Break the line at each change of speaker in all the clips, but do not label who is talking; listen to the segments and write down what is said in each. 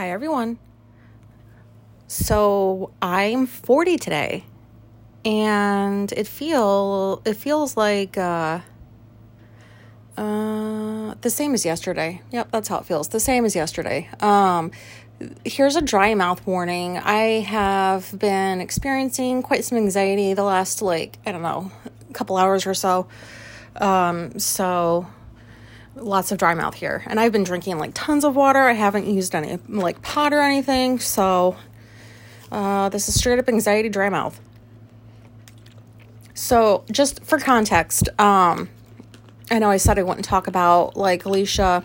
Hi, everyone. So I'm 40 today, and it feel it feels like uh, uh, the same as yesterday. Yep, that's how it feels. The same as yesterday. Um, here's a dry mouth warning. I have been experiencing quite some anxiety the last like I don't know, couple hours or so. Um, so lots of dry mouth here. And I've been drinking like tons of water. I haven't used any like pot or anything. So uh, this is straight up anxiety dry mouth. So just for context, um, I know I said I wouldn't talk about like Alicia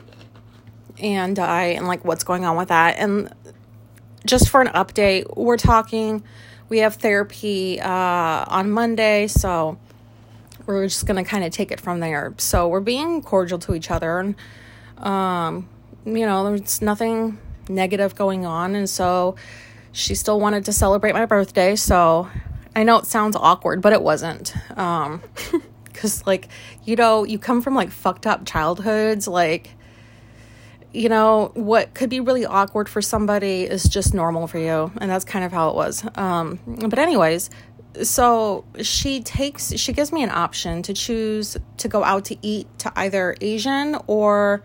and I and like what's going on with that. And just for an update, we're talking. We have therapy uh, on Monday, so we're just gonna kind of take it from there. So we're being cordial to each other, and um, you know, there's nothing negative going on, and so she still wanted to celebrate my birthday. So I know it sounds awkward, but it wasn't. Um, because like you know, you come from like fucked up childhoods, like. You know, what could be really awkward for somebody is just normal for you. And that's kind of how it was. Um, but, anyways, so she takes she gives me an option to choose to go out to eat to either Asian or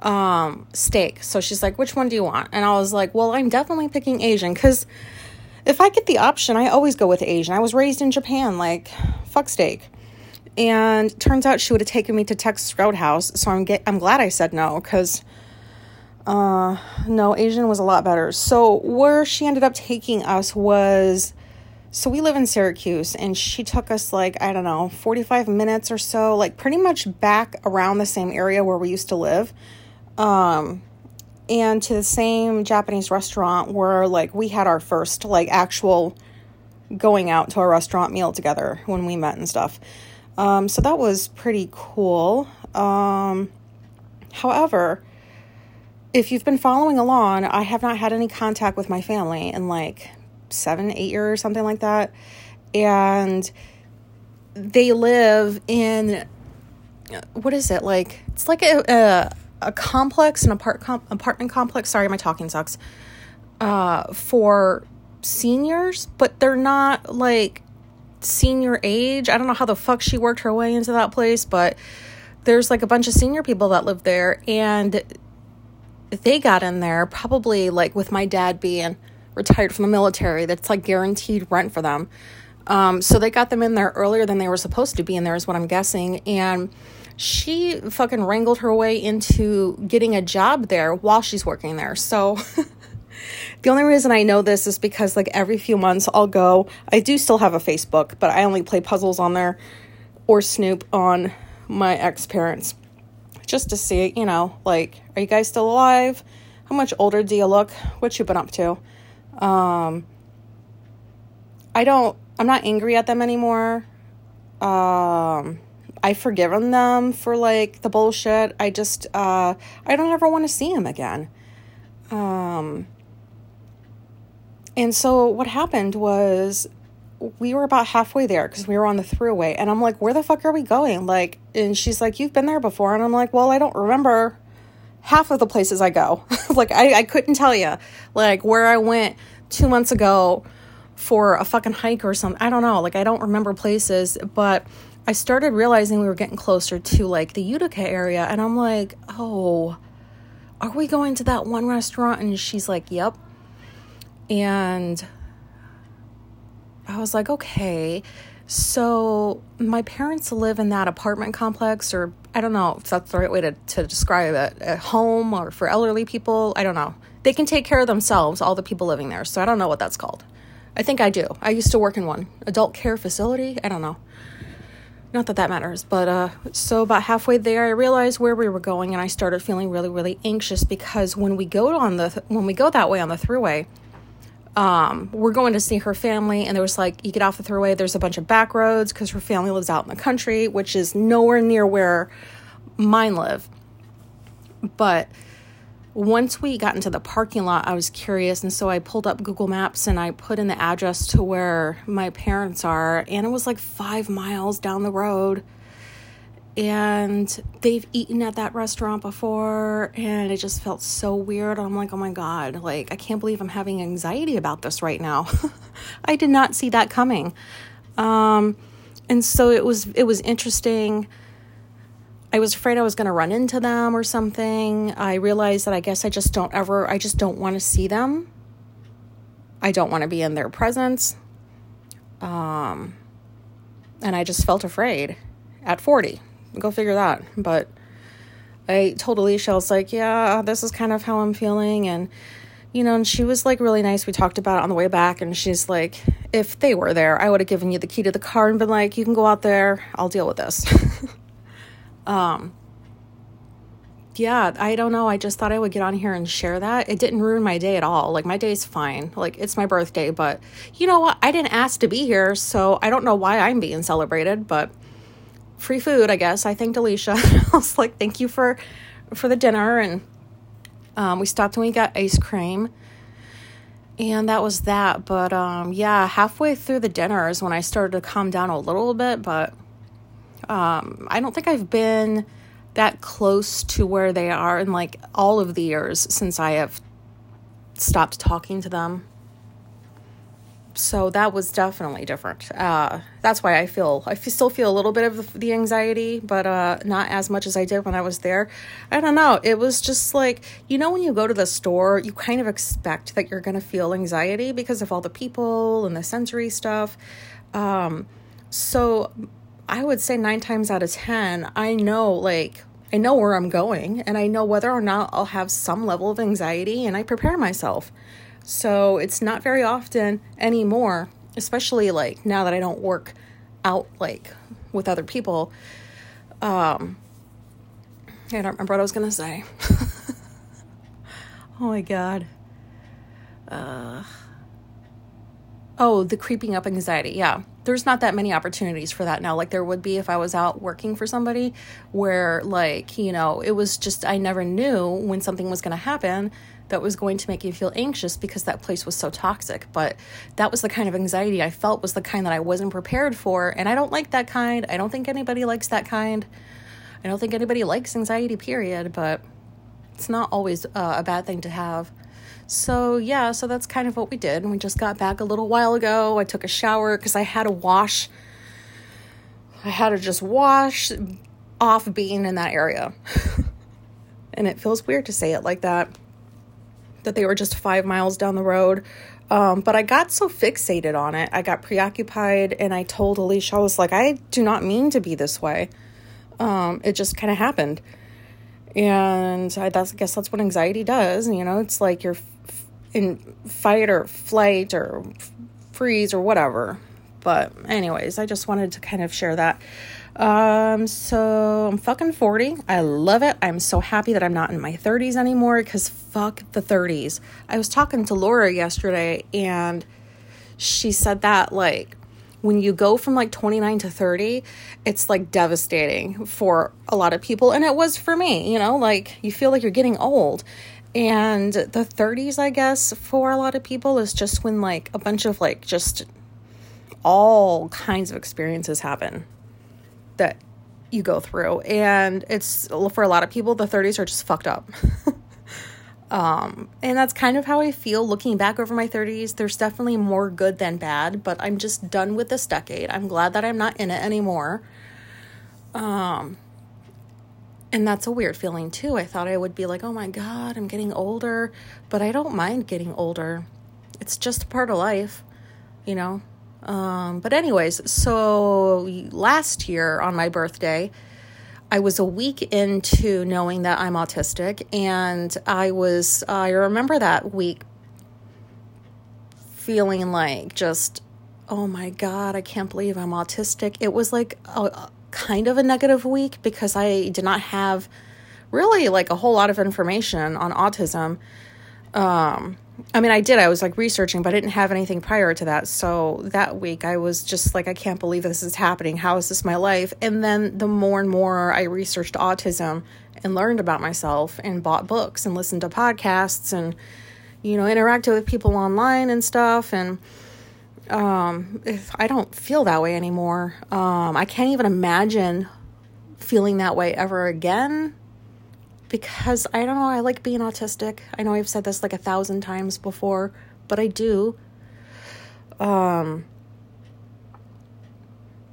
um steak. So she's like, "Which one do you want?" And I was like, "Well, I'm definitely picking Asian cuz if I get the option, I always go with Asian. I was raised in Japan, like fuck steak." And turns out she would have taken me to Texas Roadhouse, so I'm get I'm glad I said no cuz uh no, Asian was a lot better. So where she ended up taking us was so we live in Syracuse, and she took us like, I don't know, 45 minutes or so, like pretty much back around the same area where we used to live. Um, and to the same Japanese restaurant where like we had our first like actual going out to a restaurant meal together when we met and stuff. Um, so that was pretty cool. Um, however, if you've been following along, I have not had any contact with my family in like seven, eight years or something like that. And they live in what is it like? It's like a a, a complex, an apart com- apartment complex. Sorry, my talking sucks. Uh, for seniors, but they're not like senior age. I don't know how the fuck she worked her way into that place, but there's like a bunch of senior people that live there, and they got in there probably like with my dad being retired from the military that's like guaranteed rent for them. Um, so they got them in there earlier than they were supposed to be in there, is what I'm guessing. And she fucking wrangled her way into getting a job there while she's working there. So the only reason I know this is because like every few months I'll go. I do still have a Facebook, but I only play puzzles on there or snoop on my ex parents just to see, you know, like, are you guys still alive? How much older do you look? What you been up to? Um, I don't, I'm not angry at them anymore. Um, I've forgiven them for like the bullshit. I just, uh, I don't ever want to see him again. Um, and so what happened was we were about halfway there because we were on the throughway and I'm like, where the fuck are we going? Like, and she's like, you've been there before. And I'm like, well, I don't remember half of the places I go. like I, I couldn't tell you like where I went two months ago for a fucking hike or something. I don't know. Like I don't remember places, but I started realizing we were getting closer to like the Utica area and I'm like, oh, are we going to that one restaurant? And she's like, yep. And I was like, okay. So my parents live in that apartment complex, or I don't know if that's the right way to, to describe it, a home or for elderly people. I don't know. They can take care of themselves, all the people living there. So I don't know what that's called. I think I do. I used to work in one adult care facility. I don't know. Not that that matters, but uh, so about halfway there, I realized where we were going, and I started feeling really, really anxious because when we go on the when we go that way on the throughway, um, we're going to see her family, and there was like, you get off the throughway, there's a bunch of back roads because her family lives out in the country, which is nowhere near where mine live. But once we got into the parking lot, I was curious, and so I pulled up Google Maps and I put in the address to where my parents are, and it was like five miles down the road. And they've eaten at that restaurant before and it just felt so weird. I'm like oh my god like i can't believe i'm having anxiety about this right now. I did not see that coming. Um, and so it was it was interesting. I was afraid i was going to run into them or something. I realized that i guess i just don't ever i just don't want to see them. I don't want to be in their presence. Um, and i just felt afraid at 40 go figure that. But I told Alicia, I was like, yeah, this is kind of how I'm feeling. And, you know, and she was like really nice. We talked about it on the way back. And she's like, if they were there, I would have given you the key to the car and been like, you can go out there. I'll deal with this. um, yeah, I don't know. I just thought I would get on here and share that. It didn't ruin my day at all. Like, my day's fine. Like, it's my birthday, but you know what? I didn't ask to be here, so I don't know why I'm being celebrated, but free food, I guess. I thanked Alicia. I was like, thank you for for the dinner. And um, we stopped and we got ice cream. And that was that. But um, yeah, halfway through the dinner is when I started to calm down a little bit. But um, I don't think I've been that close to where they are in like all of the years since I have stopped talking to them so that was definitely different. Uh, that's why I feel I still feel a little bit of the anxiety, but uh, not as much as I did when I was there. I don't know. It was just like you know when you go to the store, you kind of expect that you're to feel anxiety because of all the people and the sensory stuff. Um, so I would say nine times out of ten, I know like I know where I'm going, and I know whether or not I'll have some level of anxiety, and I prepare myself. So it's not very often anymore, especially like now that I don't work out like with other people. Um, I don't remember what I was to say. oh my God. Uh, oh, the creeping up anxiety. Yeah. There's not that many opportunities for that now. Like there would be if I was out working for somebody where, like, you know, it was just, I never knew when something was to happen that was going to make you feel anxious because that place was so toxic. But that was the kind of anxiety I felt was the kind that I wasn't prepared for. And I don't like that kind. I don't think anybody likes that kind. I don't think anybody likes anxiety, period. But it's not always uh, a bad thing to have. So, yeah, so that's kind of what we did. We just got back a little while ago. I took a shower because I had to wash. I had to just wash off being in that area. and it feels weird to say it like that that they were just five miles down the road. Um, but I got so fixated on it. I got preoccupied and I told Alicia, I was like, I do not mean to be this way. Um, it just kind of happened. And I, that's, I guess that's what anxiety does. You know, it's like you're f- in fight or flight or freeze or whatever. But, anyways, I just wanted to kind of share that. Um, so I'm fucking 40. I love it. I'm so happy that I'm not in my 30s anymore because fuck the 30s. I was talking to Laura yesterday and she said that like when you go from like 29 to 30, it's like devastating for a lot of people. And it was for me, you know, like you feel like you're getting old. And the 30s, I guess, for a lot of people is just when like a bunch of like just all kinds of experiences happen that you go through. And it's for a lot of people, the 30s are just fucked up. um, and that's kind of how I feel looking back over my 30s. There's definitely more good than bad, but I'm just done with this decade. I'm glad that I'm not in it anymore. Um, and that's a weird feeling too. I thought I would be like, oh my God, I'm getting older, but I don't mind getting older. It's just a part of life, you know? Um, but, anyways, so last year on my birthday, I was a week into knowing that I'm autistic, and I was, I remember that week feeling like just, oh my God, I can't believe I'm autistic. It was like a, a kind of a negative week because I did not have really like a whole lot of information on autism. Um, I mean, I did. I was like researching, but I didn't have anything prior to that. So that week, I was just like, I can't believe this is happening. How is this my life? And then the more and more I researched autism and learned about myself and bought books and listened to podcasts and, you know, interacted with people online and stuff. And um, I don't feel that way anymore. Um, I can't even imagine feeling that way ever again because I don't know, I like being autistic. I know I've said this like a thousand times before, but I do. Um,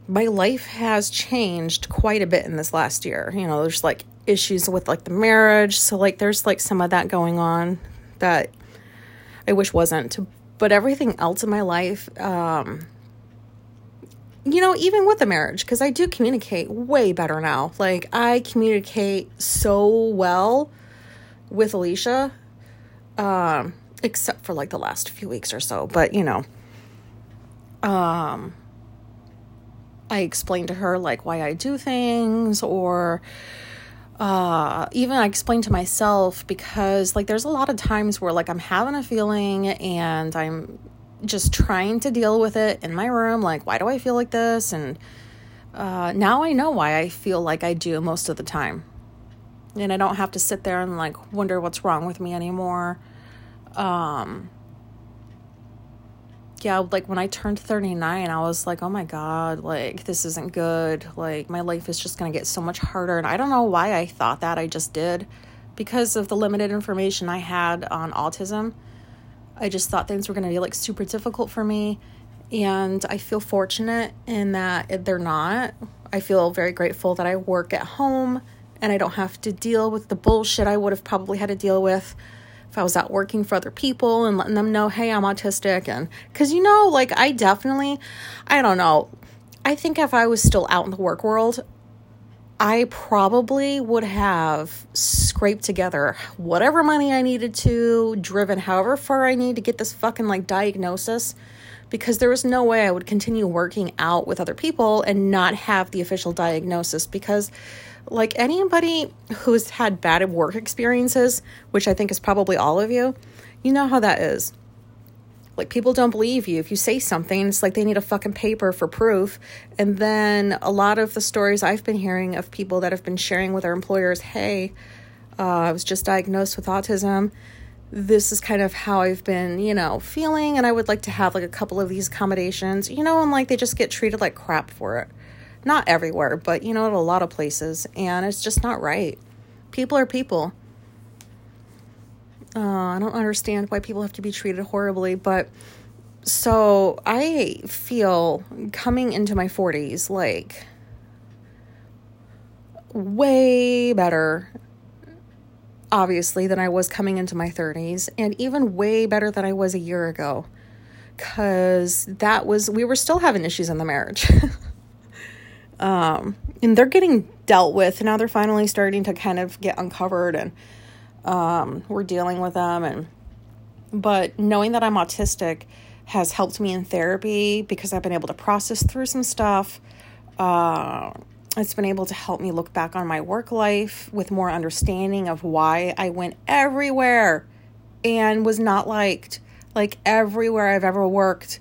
my life has changed quite a bit in this last year. You know, there's like issues with like the marriage. So, like, there's like some of that going on that I wish wasn't. But everything else in my life, um, you know, even with the marriage, because I do communicate way better now. Like, I communicate so well with Alicia, um, except for like the last few weeks or so. But, you know, um, I explain to her like why I do things or uh, even I explain to myself because like there's a lot of times where like I'm having a feeling and I'm just trying to deal with it in my room like why do I feel like this and uh, now I know why I feel like I do most of the time and I don't have to sit there and like wonder what's wrong with me anymore um yeah, like when I turned 39, I was like, oh my God, like this isn't good. Like my life is just going to get so much harder. And I don't know why I thought that. I just did because of the limited information I had on autism. I just thought things were going to be like super difficult for me. And I feel fortunate in that they're not. I feel very grateful that I work at home and I don't have to deal with the bullshit I would have probably had to deal with if I was out working for other people and letting them know, hey, I'm autistic. And because, you know, like I definitely, I don't know, I think if I was still out in the work world, I probably would have scraped together whatever money I needed to, driven however far I need to get this fucking like diagnosis because there was no way I would continue working out with other people and not have the official diagnosis because like anybody who's had bad work experiences, which I think is probably all of you, you know how that is. Like people don't believe you if you say something. It's like they need a fucking paper for proof. And then a lot of the stories I've been hearing of people that have been sharing with their employers, "Hey, uh, I was just diagnosed with autism. This is kind of how I've been, you know, feeling, and I would like to have like a couple of these accommodations, you know, and like they just get treated like crap for it." Not everywhere, but you know, at a lot of places. And it's just not right. People are people. Uh, I don't understand why people have to be treated horribly, but so I feel coming into my 40s like way better obviously than I was coming into my 30s and even way better than I was a year ago cuz that was we were still having issues in the marriage. Um, and they're getting dealt with. Now they're finally starting to kind of get uncovered and um, we're dealing with them. And, but knowing that I'm autistic has helped me in therapy because I've been able to process through some stuff. Uh, it's been able to help me look back on my work life with more understanding of why I went everywhere and was not liked. Like everywhere I've ever worked,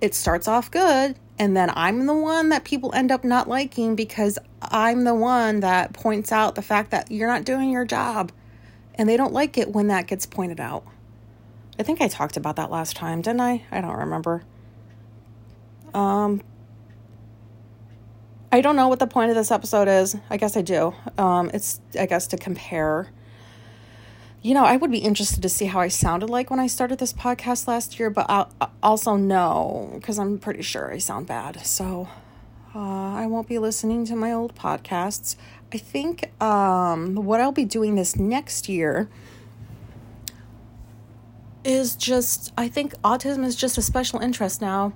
it starts off good and then I'm the one that people end up not liking because I'm the one that points out the fact that you're not doing your job. And they don't like it when that gets pointed out. I think I talked about that last time, didn't I? I don't remember. Um I don't know what the point of this episode is. I guess I do. Um it's I guess to compare you know, I would be interested to see how I sounded like when I started this podcast last year, but I also know because I'm pretty sure I sound bad. So uh, I won't be listening to my old podcasts. I think um, what I'll be doing this next year is just, I think autism is just a special interest now.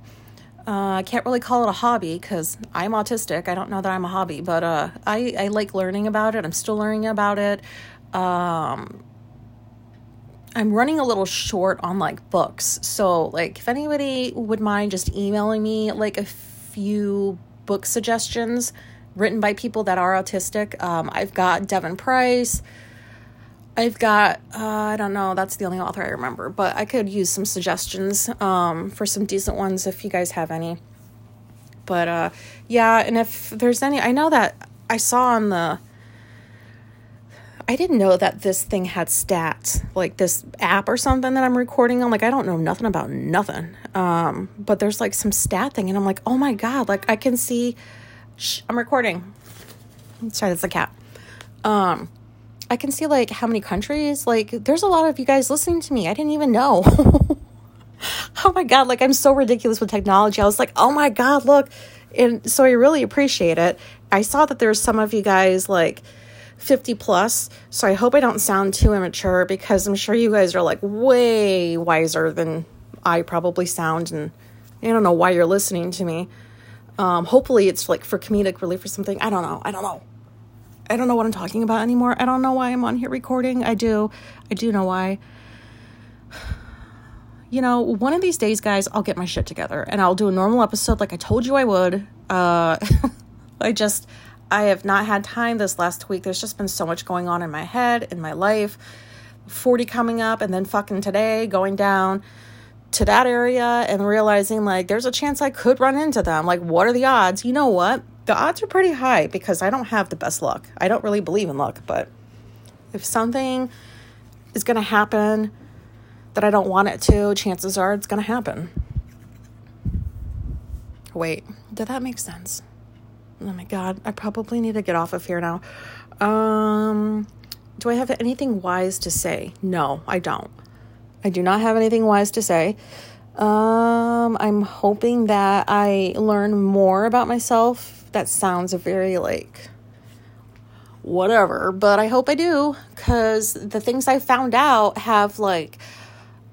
Uh, I can't really call it a hobby because I'm autistic. I don't know that I'm a hobby, but uh, I, I like learning about it. I'm still learning about it. Um, I'm running a little short on like books. So, like, if anybody would mind just emailing me like a few book suggestions written by people that are autistic, um, I've got Devon Price. I've got, uh, I don't know, that's the only author I remember, but I could use some suggestions um, for some decent ones if you guys have any. But uh, yeah, and if there's any, I know that I saw on the I didn't know that this thing had stats, like this app or something that I'm recording on. Like, I don't know nothing about nothing. Um, but there's like some stat thing, and I'm like, oh my God, like I can see, shh, I'm recording. sorry, that's a cat. Um, I can see like how many countries. Like, there's a lot of you guys listening to me. I didn't even know. oh my god! Like, I'm so ridiculous with technology. I was like, oh my god, look, and so I really appreciate it. I saw that there's some of you guys like 50 plus, so I hope I don't sound too immature because I'm sure you guys are like way wiser than I probably sound, and I don't know why you're listening to me. Um, hopefully, it's like for comedic relief or something. I don't know. I don't know. I don't know what I'm talking about anymore. I don't know why I'm on here recording. I do. I do know why. You know, one of these days, guys, I'll get my shit together and I'll do a normal episode like I told you I would. Uh, I just, I have not had time this last week. There's just been so much going on in my head, in my life. 40 coming up, and then fucking today going down to that area and realizing like there's a chance I could run into them. Like, what are the odds? You know what? The odds are pretty high because I don't have the best luck. I don't really believe in luck, but if something is going to happen that I don't want it to, chances are it's going to happen. Wait, did that make sense? Oh my god, I probably need to get off of here now. Um, do I have anything wise to say? No, I don't. I do not have anything wise to say. Um, I'm hoping that I learn more about myself. That sounds very like whatever, but I hope I do cuz the things I found out have like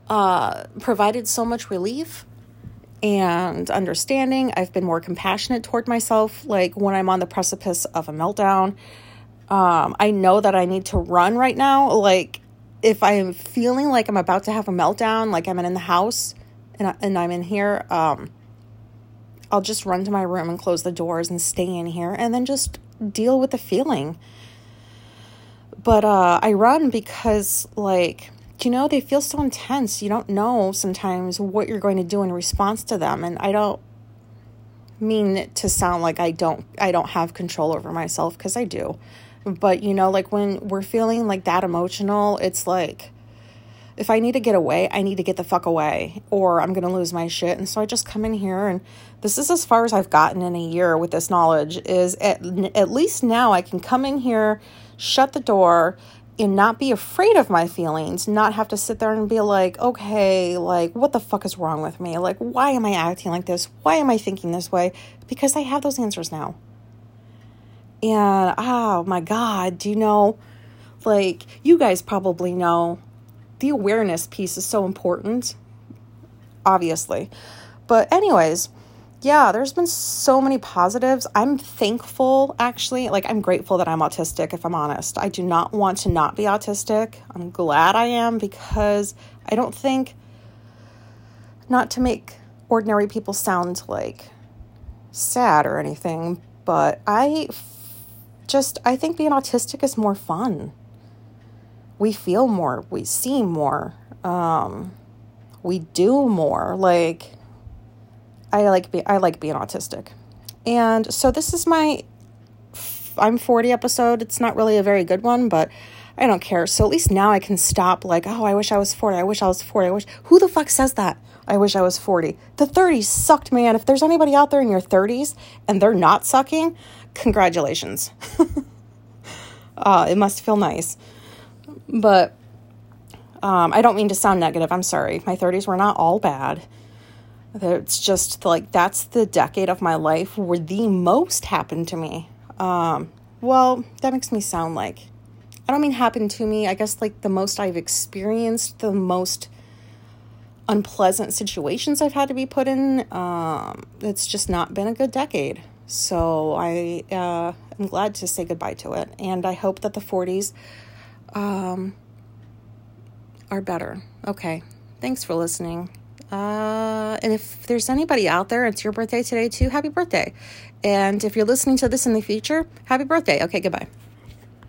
uh provided so much relief and understanding. I've been more compassionate toward myself like when I'm on the precipice of a meltdown. Um, I know that I need to run right now. Like if I am feeling like I'm about to have a meltdown, like I'm in the house and, I, and I'm in here, um, I'll just run to my room and close the doors and stay in here and then just deal with the feeling. But uh, I run because, like, you know, they feel so intense. You don't know sometimes what you're going to do in response to them. And I don't mean to sound like I don't I don't have control over myself because I do. But you know, like when we're feeling like that emotional, it's like if I need to get away, I need to get the fuck away or I'm going to lose my shit. And so I just come in here and this is as far as I've gotten in a year with this knowledge is at, at least now I can come in here, shut the door and not be afraid of my feelings, not have to sit there and be like, okay, like, what the fuck is wrong with me? Like, why am I acting like this? Why am I thinking this way? Because I have those answers now. And oh my God, do you know? Like, you guys probably know the awareness piece is so important, obviously. But, anyways, yeah, there's been so many positives. I'm thankful, actually. Like, I'm grateful that I'm autistic, if I'm honest. I do not want to not be autistic. I'm glad I am because I don't think, not to make ordinary people sound like sad or anything, but I just, I think being autistic is more fun. We feel more, we see more, um, we do more. Like, I like be, I like being autistic, and so this is my I'm 40 episode. It's not really a very good one, but I don't care. So at least now I can stop. Like, oh, I wish I was 40. I wish I was 40. I wish. Who the fuck says that? I wish I was 40. The 30s sucked, man. If there's anybody out there in your 30s and they're not sucking, congratulations. uh, it must feel nice. But um, I don't mean to sound negative. I'm sorry. My 30s were not all bad. It's just like that's the decade of my life where the most happened to me. Um, well, that makes me sound like I don't mean happened to me. I guess like the most I've experienced, the most unpleasant situations I've had to be put in. Um, it's just not been a good decade. So I uh, am glad to say goodbye to it, and I hope that the 40s um, are better. Okay, thanks for listening. Uh, and if there's anybody out there, it's your birthday today too, happy birthday. And if you're listening to this in the future, happy birthday. Okay, goodbye.